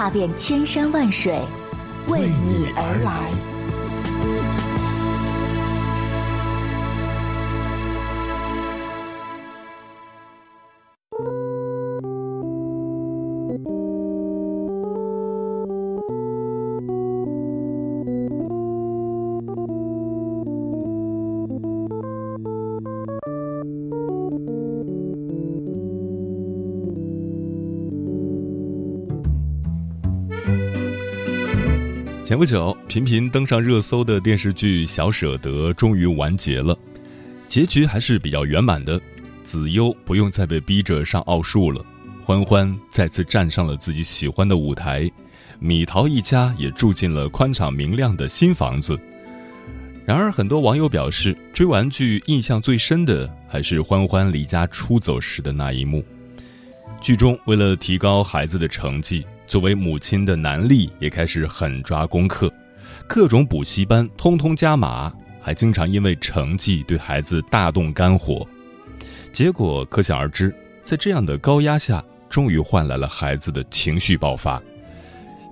踏遍千山万水，为你而来。前不久，频频登上热搜的电视剧《小舍得》终于完结了，结局还是比较圆满的。子悠不用再被逼着上奥数了，欢欢再次站上了自己喜欢的舞台，米桃一家也住进了宽敞明亮的新房子。然而，很多网友表示，追完剧印象最深的还是欢欢离家出走时的那一幕。剧中，为了提高孩子的成绩。作为母亲的南丽也开始狠抓功课，各种补习班通通加码，还经常因为成绩对孩子大动肝火。结果可想而知，在这样的高压下，终于换来了孩子的情绪爆发。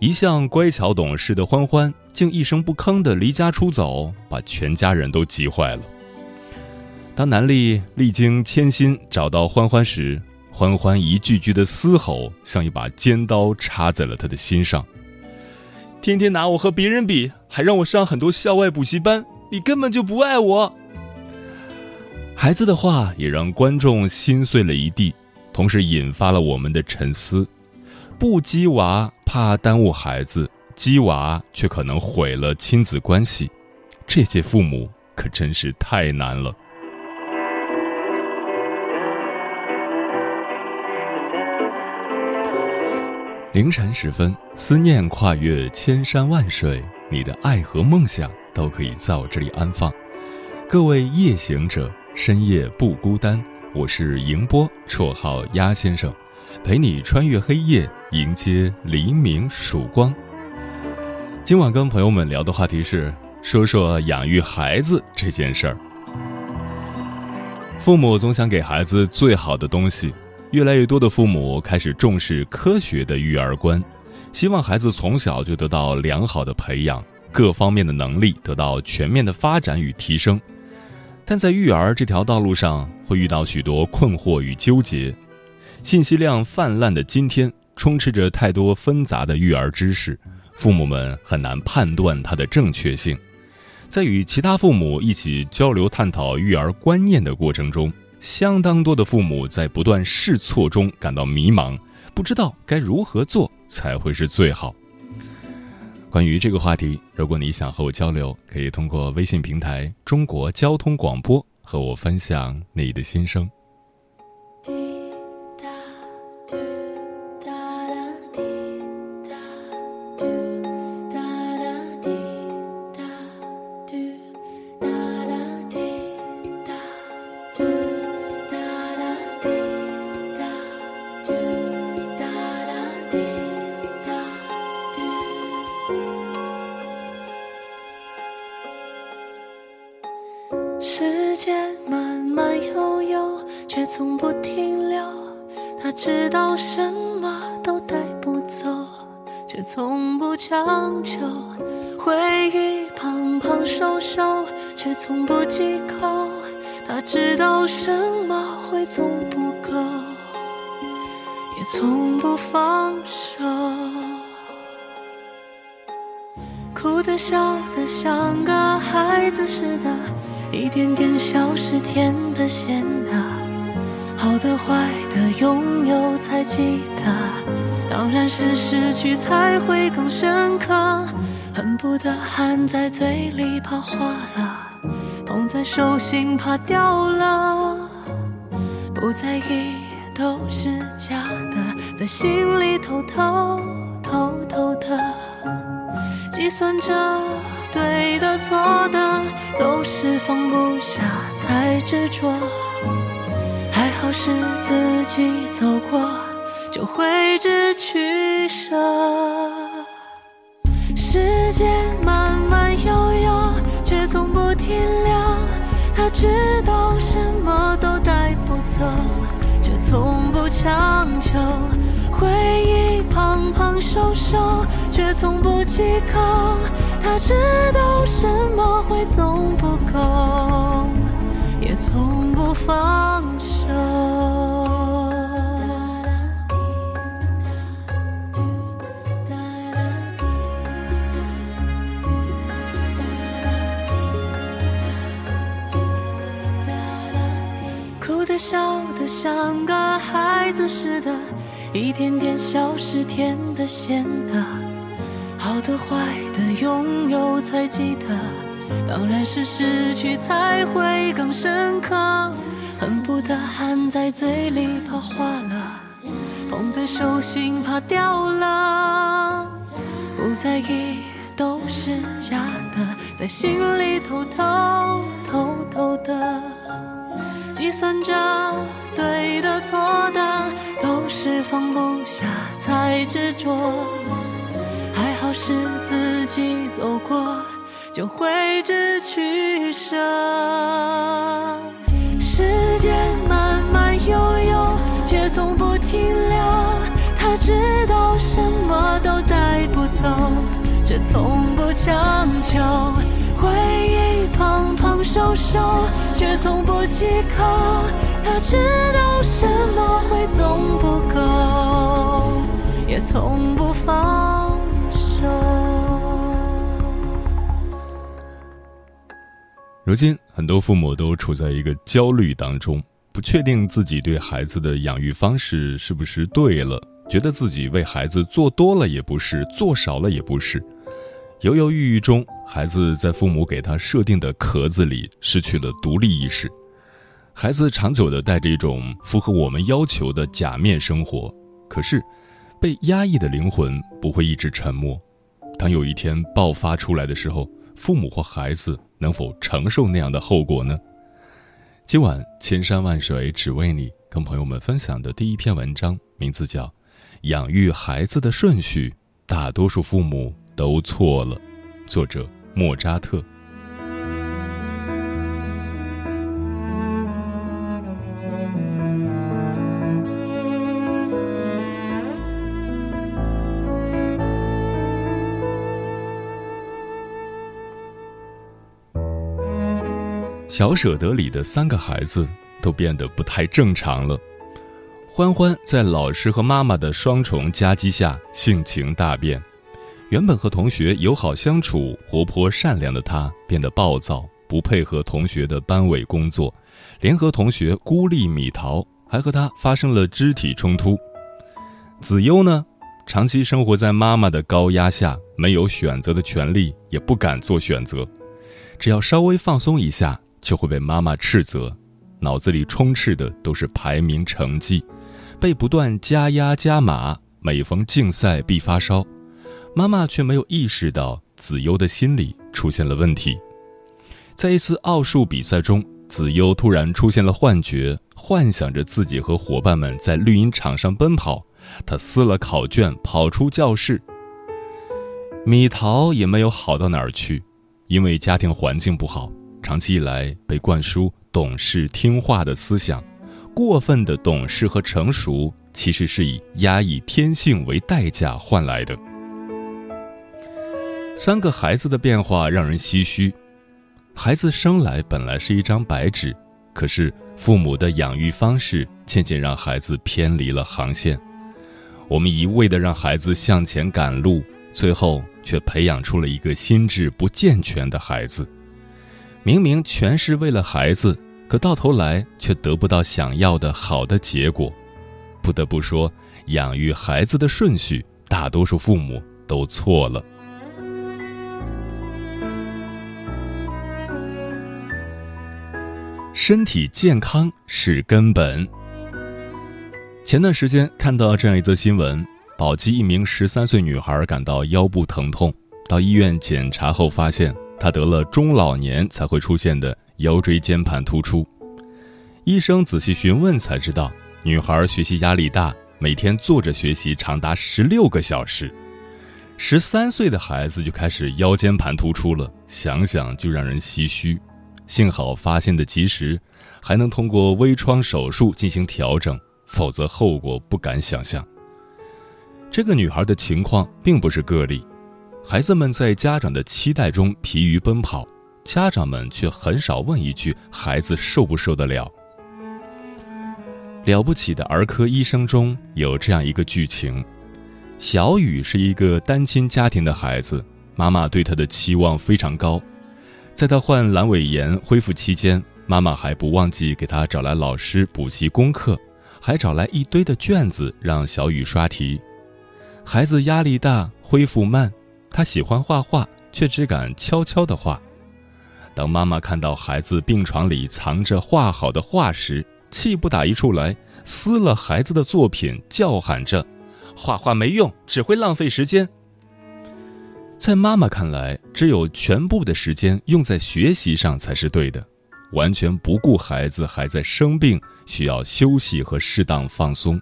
一向乖巧懂事的欢欢，竟一声不吭的离家出走，把全家人都急坏了。当南丽历经千辛找到欢欢时，欢欢一句句的嘶吼，像一把尖刀插在了他的心上。天天拿我和别人比，还让我上很多校外补习班，你根本就不爱我。孩子的话也让观众心碎了一地，同时引发了我们的沉思：不鸡娃怕耽误孩子，鸡娃却可能毁了亲子关系。这届父母可真是太难了。凌晨时分，思念跨越千山万水，你的爱和梦想都可以在我这里安放。各位夜行者，深夜不孤单。我是迎波，绰号鸭先生，陪你穿越黑夜，迎接黎明曙光。今晚跟朋友们聊的话题是，说说养育孩子这件事儿。父母总想给孩子最好的东西。越来越多的父母开始重视科学的育儿观，希望孩子从小就得到良好的培养，各方面的能力得到全面的发展与提升。但在育儿这条道路上，会遇到许多困惑与纠结。信息量泛滥的今天，充斥着太多纷杂的育儿知识，父母们很难判断它的正确性。在与其他父母一起交流探讨育儿观念的过程中，相当多的父母在不断试错中感到迷茫，不知道该如何做才会是最好。关于这个话题，如果你想和我交流，可以通过微信平台“中国交通广播”和我分享你的心声。停留，他知道什么都带不走，却从不强求回忆胖胖瘦瘦，却从不忌口。他知道什么会总不够，也从不放手。哭的笑的像个孩子似的，一点点消失，甜的咸的，好的坏的，拥有才记得。当然是失去才会更深刻，恨不得含在嘴里怕化了，捧在手心怕掉了，不在意都是假的，在心里偷偷偷偷的。计算着对的错的，都是放不下才执着。好是自己走过，就会知取舍。时间慢慢悠悠，却从不停留。他知道什么都带不走，却从不强求。回忆胖胖瘦瘦，却从不忌口。他知道什么会总不够，也从不放笑得像个孩子似的。一点点消失，甜的咸的，好的坏的，拥有才记得。当然是失去才会更深刻，恨不得含在嘴里怕化了，捧在手心怕掉了。不在意都是假的，在心里偷偷偷偷的计算着对的错的。都是放不下才执着，还好是自己走过，就会知取舍。时间慢慢悠悠，却从不停留。他知道什么都带不走，却从不强求。回忆胖胖瘦瘦，却从不忌口。他知道什么会总不够，也从不放手。如今，很多父母都处在一个焦虑当中，不确定自己对孩子的养育方式是不是对了，觉得自己为孩子做多了也不是，做少了也不是。犹犹豫豫中，孩子在父母给他设定的壳子里失去了独立意识，孩子长久的带着一种符合我们要求的假面生活。可是，被压抑的灵魂不会一直沉默，当有一天爆发出来的时候，父母或孩子能否承受那样的后果呢？今晚千山万水只为你，跟朋友们分享的第一篇文章，名字叫《养育孩子的顺序》，大多数父母。都错了。作者莫扎特。小舍得里的三个孩子都变得不太正常了。欢欢在老师和妈妈的双重夹击下，性情大变。原本和同学友好相处、活泼善良的他，变得暴躁，不配合同学的班委工作，联合同学孤立米桃，还和他发生了肢体冲突。子悠呢，长期生活在妈妈的高压下，没有选择的权利，也不敢做选择，只要稍微放松一下，就会被妈妈斥责，脑子里充斥的都是排名成绩，被不断加压加码，每逢竞赛必发烧。妈妈却没有意识到子悠的心理出现了问题。在一次奥数比赛中，子悠突然出现了幻觉，幻想着自己和伙伴们在绿茵场上奔跑。他撕了考卷，跑出教室。米桃也没有好到哪儿去，因为家庭环境不好，长期以来被灌输懂事听话的思想。过分的懂事和成熟，其实是以压抑天性为代价换来的。三个孩子的变化让人唏嘘。孩子生来本来是一张白纸，可是父母的养育方式渐渐让孩子偏离了航线。我们一味的让孩子向前赶路，最后却培养出了一个心智不健全的孩子。明明全是为了孩子，可到头来却得不到想要的好的结果。不得不说，养育孩子的顺序，大多数父母都错了。身体健康是根本。前段时间看到这样一则新闻：宝鸡一名十三岁女孩感到腰部疼痛，到医院检查后发现，她得了中老年才会出现的腰椎间盘突出。医生仔细询问才知道，女孩学习压力大，每天坐着学习长达十六个小时。十三岁的孩子就开始腰间盘突出了，想想就让人唏嘘。幸好发现的及时，还能通过微创手术进行调整，否则后果不敢想象。这个女孩的情况并不是个例，孩子们在家长的期待中疲于奔跑，家长们却很少问一句：“孩子受不受得了？”了不起的儿科医生中有这样一个剧情：小雨是一个单亲家庭的孩子，妈妈对他的期望非常高。在他患阑尾炎恢复期间，妈妈还不忘记给他找来老师补习功课，还找来一堆的卷子让小雨刷题。孩子压力大，恢复慢，他喜欢画画，却只敢悄悄地画。当妈妈看到孩子病床里藏着画好的画时，气不打一处来，撕了孩子的作品，叫喊着：“画画没用，只会浪费时间。”在妈妈看来，只有全部的时间用在学习上才是对的，完全不顾孩子还在生病，需要休息和适当放松。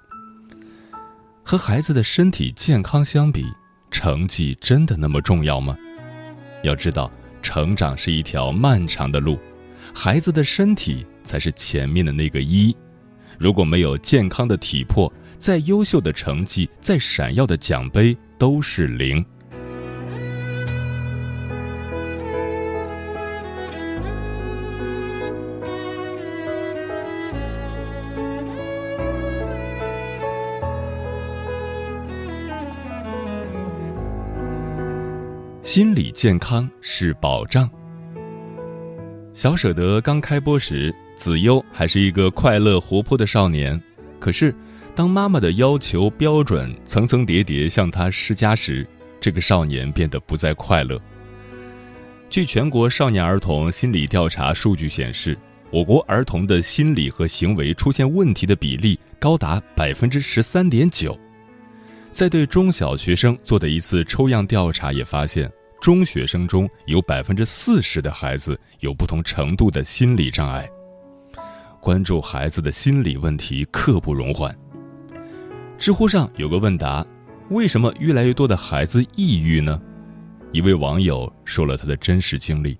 和孩子的身体健康相比，成绩真的那么重要吗？要知道，成长是一条漫长的路，孩子的身体才是前面的那个一。如果没有健康的体魄，再优秀的成绩，再闪耀的奖杯都是零。心理健康是保障。小舍得刚开播时，子悠还是一个快乐活泼的少年。可是，当妈妈的要求标准层层叠叠向他施加时，这个少年变得不再快乐。据全国少年儿童心理调查数据显示，我国儿童的心理和行为出现问题的比例高达百分之十三点九。在对中小学生做的一次抽样调查也发现。中学生中有百分之四十的孩子有不同程度的心理障碍。关注孩子的心理问题刻不容缓。知乎上有个问答：为什么越来越多的孩子抑郁呢？一位网友说了他的真实经历：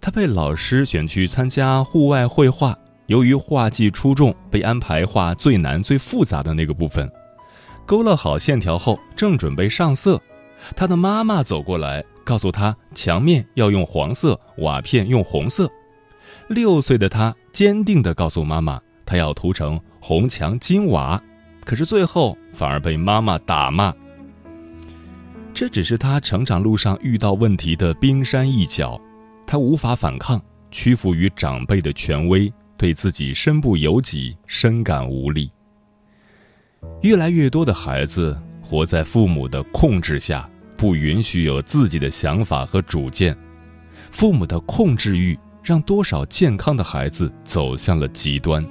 他被老师选去参加户外绘画，由于画技出众，被安排画最难、最复杂的那个部分。勾勒好线条后，正准备上色。他的妈妈走过来，告诉他墙面要用黄色，瓦片用红色。六岁的他坚定地告诉妈妈，他要涂成红墙金瓦。可是最后反而被妈妈打骂。这只是他成长路上遇到问题的冰山一角，他无法反抗，屈服于长辈的权威，对自己身不由己，深感无力。越来越多的孩子活在父母的控制下。不允许有自己的想法和主见，父母的控制欲让多少健康的孩子走向了极端。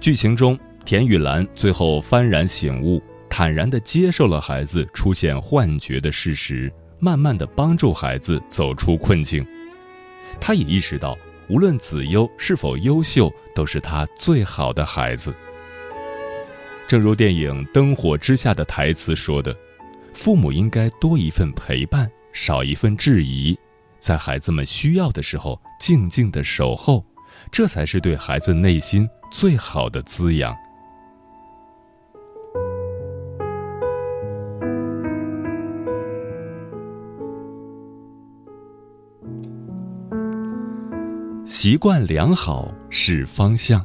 剧情中，田雨岚最后幡然醒悟，坦然地接受了孩子出现幻觉的事实，慢慢地帮助孩子走出困境。他也意识到，无论子优是否优秀，都是他最好的孩子。正如电影《灯火之下》的台词说的。父母应该多一份陪伴，少一份质疑，在孩子们需要的时候静静的守候，这才是对孩子内心最好的滋养。习惯良好是方向。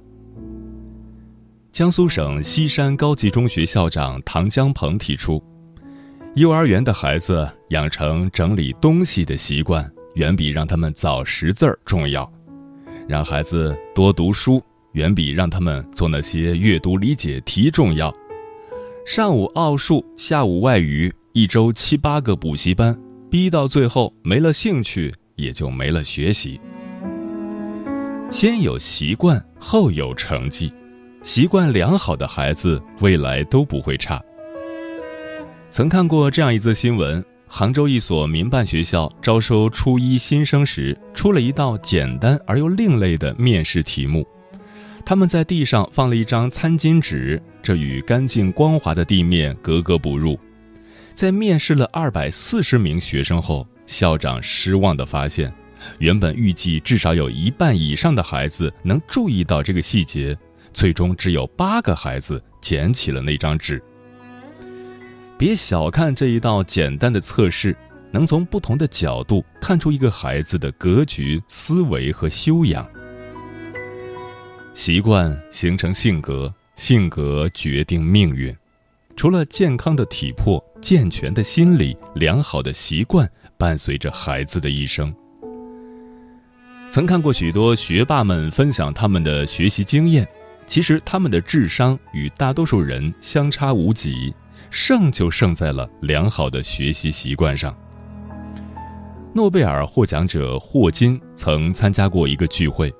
江苏省西山高级中学校长唐江鹏提出。幼儿园的孩子养成整理东西的习惯，远比让他们早识字儿重要。让孩子多读书，远比让他们做那些阅读理解题重要。上午奥数，下午外语，一周七八个补习班，逼到最后没了兴趣，也就没了学习。先有习惯，后有成绩。习惯良好的孩子，未来都不会差。曾看过这样一则新闻：杭州一所民办学校招收初一新生时，出了一道简单而又另类的面试题目。他们在地上放了一张餐巾纸，这与干净光滑的地面格格不入。在面试了二百四十名学生后，校长失望地发现，原本预计至少有一半以上的孩子能注意到这个细节，最终只有八个孩子捡起了那张纸。别小看这一道简单的测试，能从不同的角度看出一个孩子的格局、思维和修养。习惯形成性格，性格决定命运。除了健康的体魄、健全的心理、良好的习惯伴随着孩子的一生。曾看过许多学霸们分享他们的学习经验，其实他们的智商与大多数人相差无几。胜就胜在了良好的学习习惯上。诺贝尔获奖者霍金曾参加过一个聚会，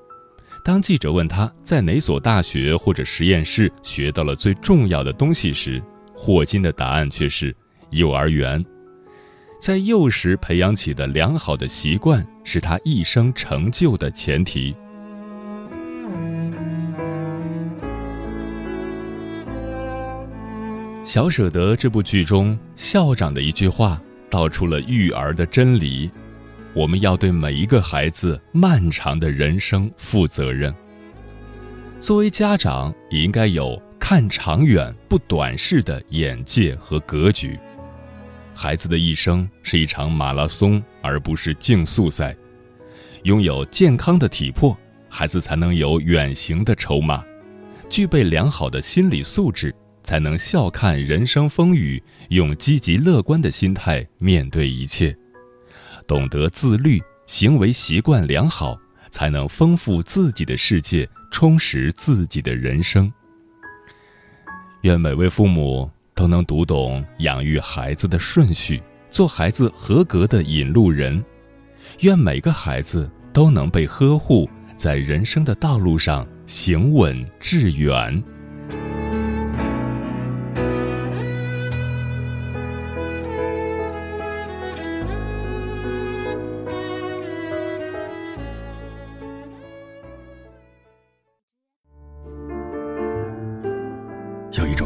当记者问他在哪所大学或者实验室学到了最重要的东西时，霍金的答案却是幼儿园。在幼时培养起的良好的习惯，是他一生成就的前提。《小舍得》这部剧中，校长的一句话道出了育儿的真理：我们要对每一个孩子漫长的人生负责任。作为家长，也应该有看长远、不短视的眼界和格局。孩子的一生是一场马拉松，而不是竞速赛。拥有健康的体魄，孩子才能有远行的筹码；具备良好的心理素质。才能笑看人生风雨，用积极乐观的心态面对一切；懂得自律，行为习惯良好，才能丰富自己的世界，充实自己的人生。愿每位父母都能读懂养育孩子的顺序，做孩子合格的引路人；愿每个孩子都能被呵护，在人生的道路上行稳致远。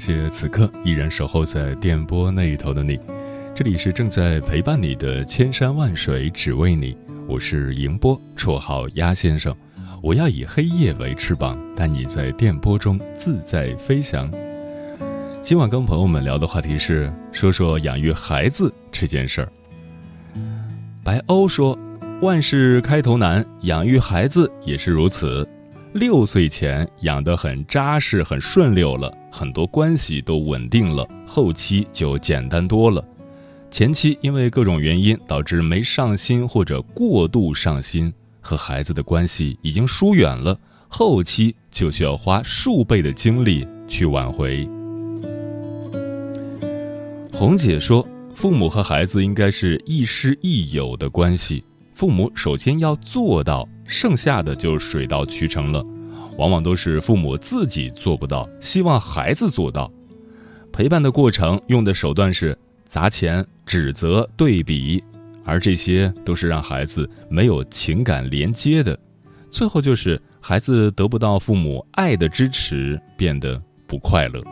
谢此刻依然守候在电波那一头的你，这里是正在陪伴你的千山万水只为你，我是迎波，绰号鸭先生，我要以黑夜为翅膀，带你在电波中自在飞翔。今晚跟朋友们聊的话题是说说养育孩子这件事儿。白欧说，万事开头难，养育孩子也是如此。六岁前养得很扎实、很顺溜了，很多关系都稳定了，后期就简单多了。前期因为各种原因导致没上心或者过度上心，和孩子的关系已经疏远了，后期就需要花数倍的精力去挽回。红姐说，父母和孩子应该是亦师亦友的关系，父母首先要做到。剩下的就水到渠成了，往往都是父母自己做不到，希望孩子做到。陪伴的过程用的手段是砸钱、指责、对比，而这些都是让孩子没有情感连接的。最后就是孩子得不到父母爱的支持，变得不快乐。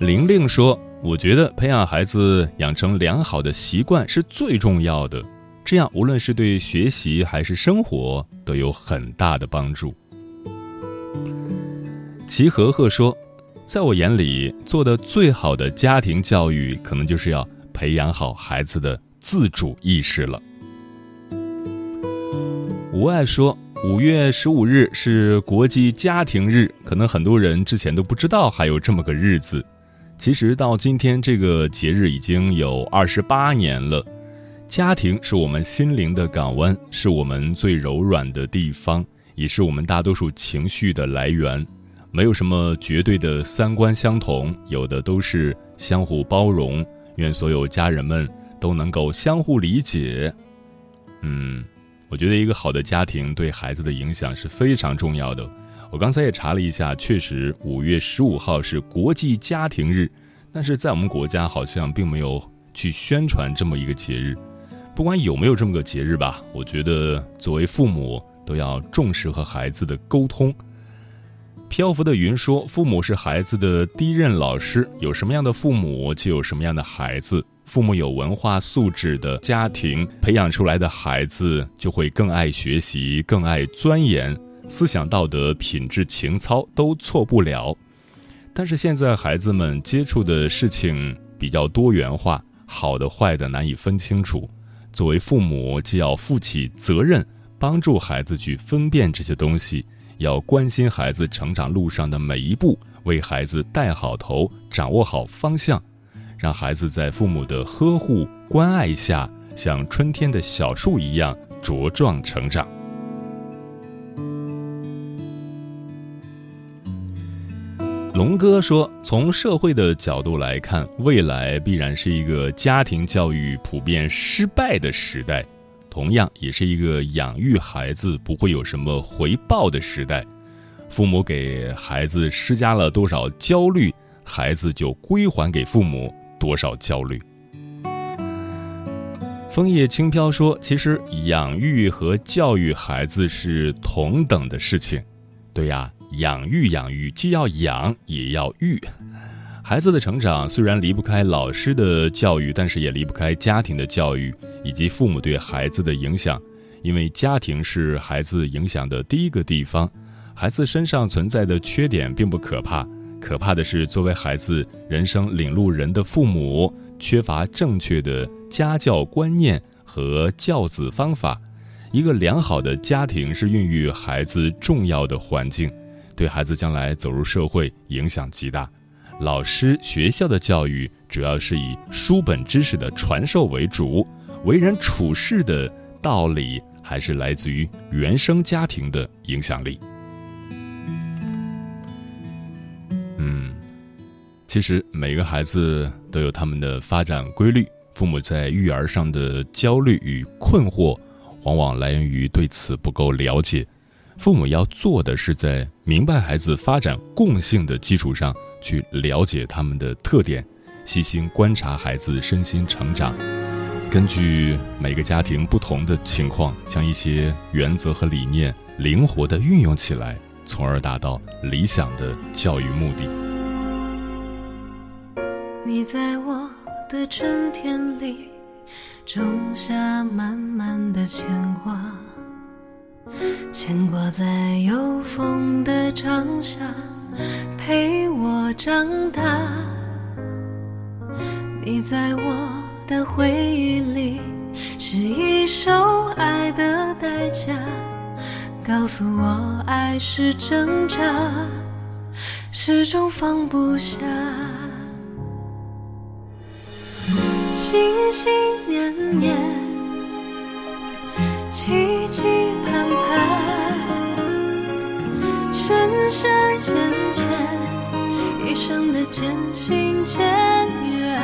玲玲说：“我觉得培养孩子养成良好的习惯是最重要的。”这样，无论是对学习还是生活，都有很大的帮助。齐和和说：“在我眼里，做的最好的家庭教育，可能就是要培养好孩子的自主意识了。”无爱说，五月十五日是国际家庭日，可能很多人之前都不知道还有这么个日子。其实到今天，这个节日已经有二十八年了。家庭是我们心灵的港湾，是我们最柔软的地方，也是我们大多数情绪的来源。没有什么绝对的三观相同，有的都是相互包容。愿所有家人们都能够相互理解。嗯。我觉得一个好的家庭对孩子的影响是非常重要的。我刚才也查了一下，确实五月十五号是国际家庭日，但是在我们国家好像并没有去宣传这么一个节日。不管有没有这么个节日吧，我觉得作为父母都要重视和孩子的沟通。漂浮的云说：“父母是孩子的第一任老师，有什么样的父母，就有什么样的孩子。”父母有文化素质的家庭培养出来的孩子，就会更爱学习、更爱钻研，思想道德、品质、情操都错不了。但是现在孩子们接触的事情比较多元化，好的坏的难以分清楚。作为父母，既要负起责任，帮助孩子去分辨这些东西，要关心孩子成长路上的每一步，为孩子带好头，掌握好方向。让孩子在父母的呵护关爱下，像春天的小树一样茁壮成长。龙哥说：“从社会的角度来看，未来必然是一个家庭教育普遍失败的时代，同样也是一个养育孩子不会有什么回报的时代。父母给孩子施加了多少焦虑，孩子就归还给父母。”多少焦虑？枫叶轻飘说：“其实养育和教育孩子是同等的事情。对呀，养育养育，既要养也要育。孩子的成长虽然离不开老师的教育，但是也离不开家庭的教育以及父母对孩子的影响。因为家庭是孩子影响的第一个地方。孩子身上存在的缺点并不可怕。”可怕的是，作为孩子人生领路人的父母，缺乏正确的家教观念和教子方法。一个良好的家庭是孕育孩子重要的环境，对孩子将来走入社会影响极大。老师、学校的教育主要是以书本知识的传授为主，为人处事的道理还是来自于原生家庭的影响力。嗯其实每个孩子都有他们的发展规律，父母在育儿上的焦虑与困惑，往往来源于对此不够了解。父母要做的是在明白孩子发展共性的基础上，去了解他们的特点，细心观察孩子身心成长，根据每个家庭不同的情况，将一些原则和理念灵活地运用起来，从而达到理想的教育目的。你在我的春天里种下满满的牵挂，牵挂在有风的长夏陪我长大。你在我的回忆里是一首爱的代价，告诉我爱是挣扎，始终放不下。心心念念，期期盼盼，深深浅浅，一生的渐行渐远，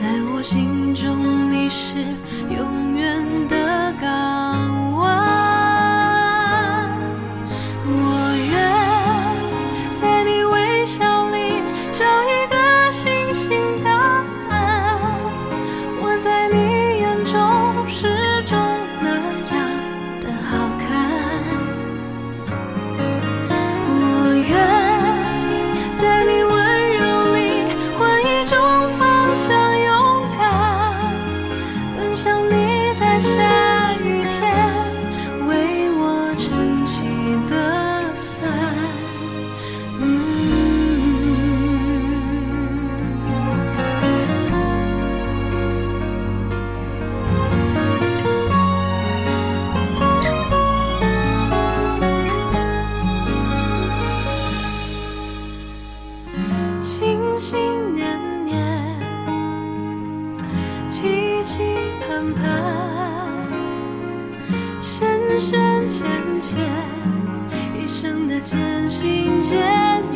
在我心中你是永远的港啊，深深浅浅，一生的渐行渐远。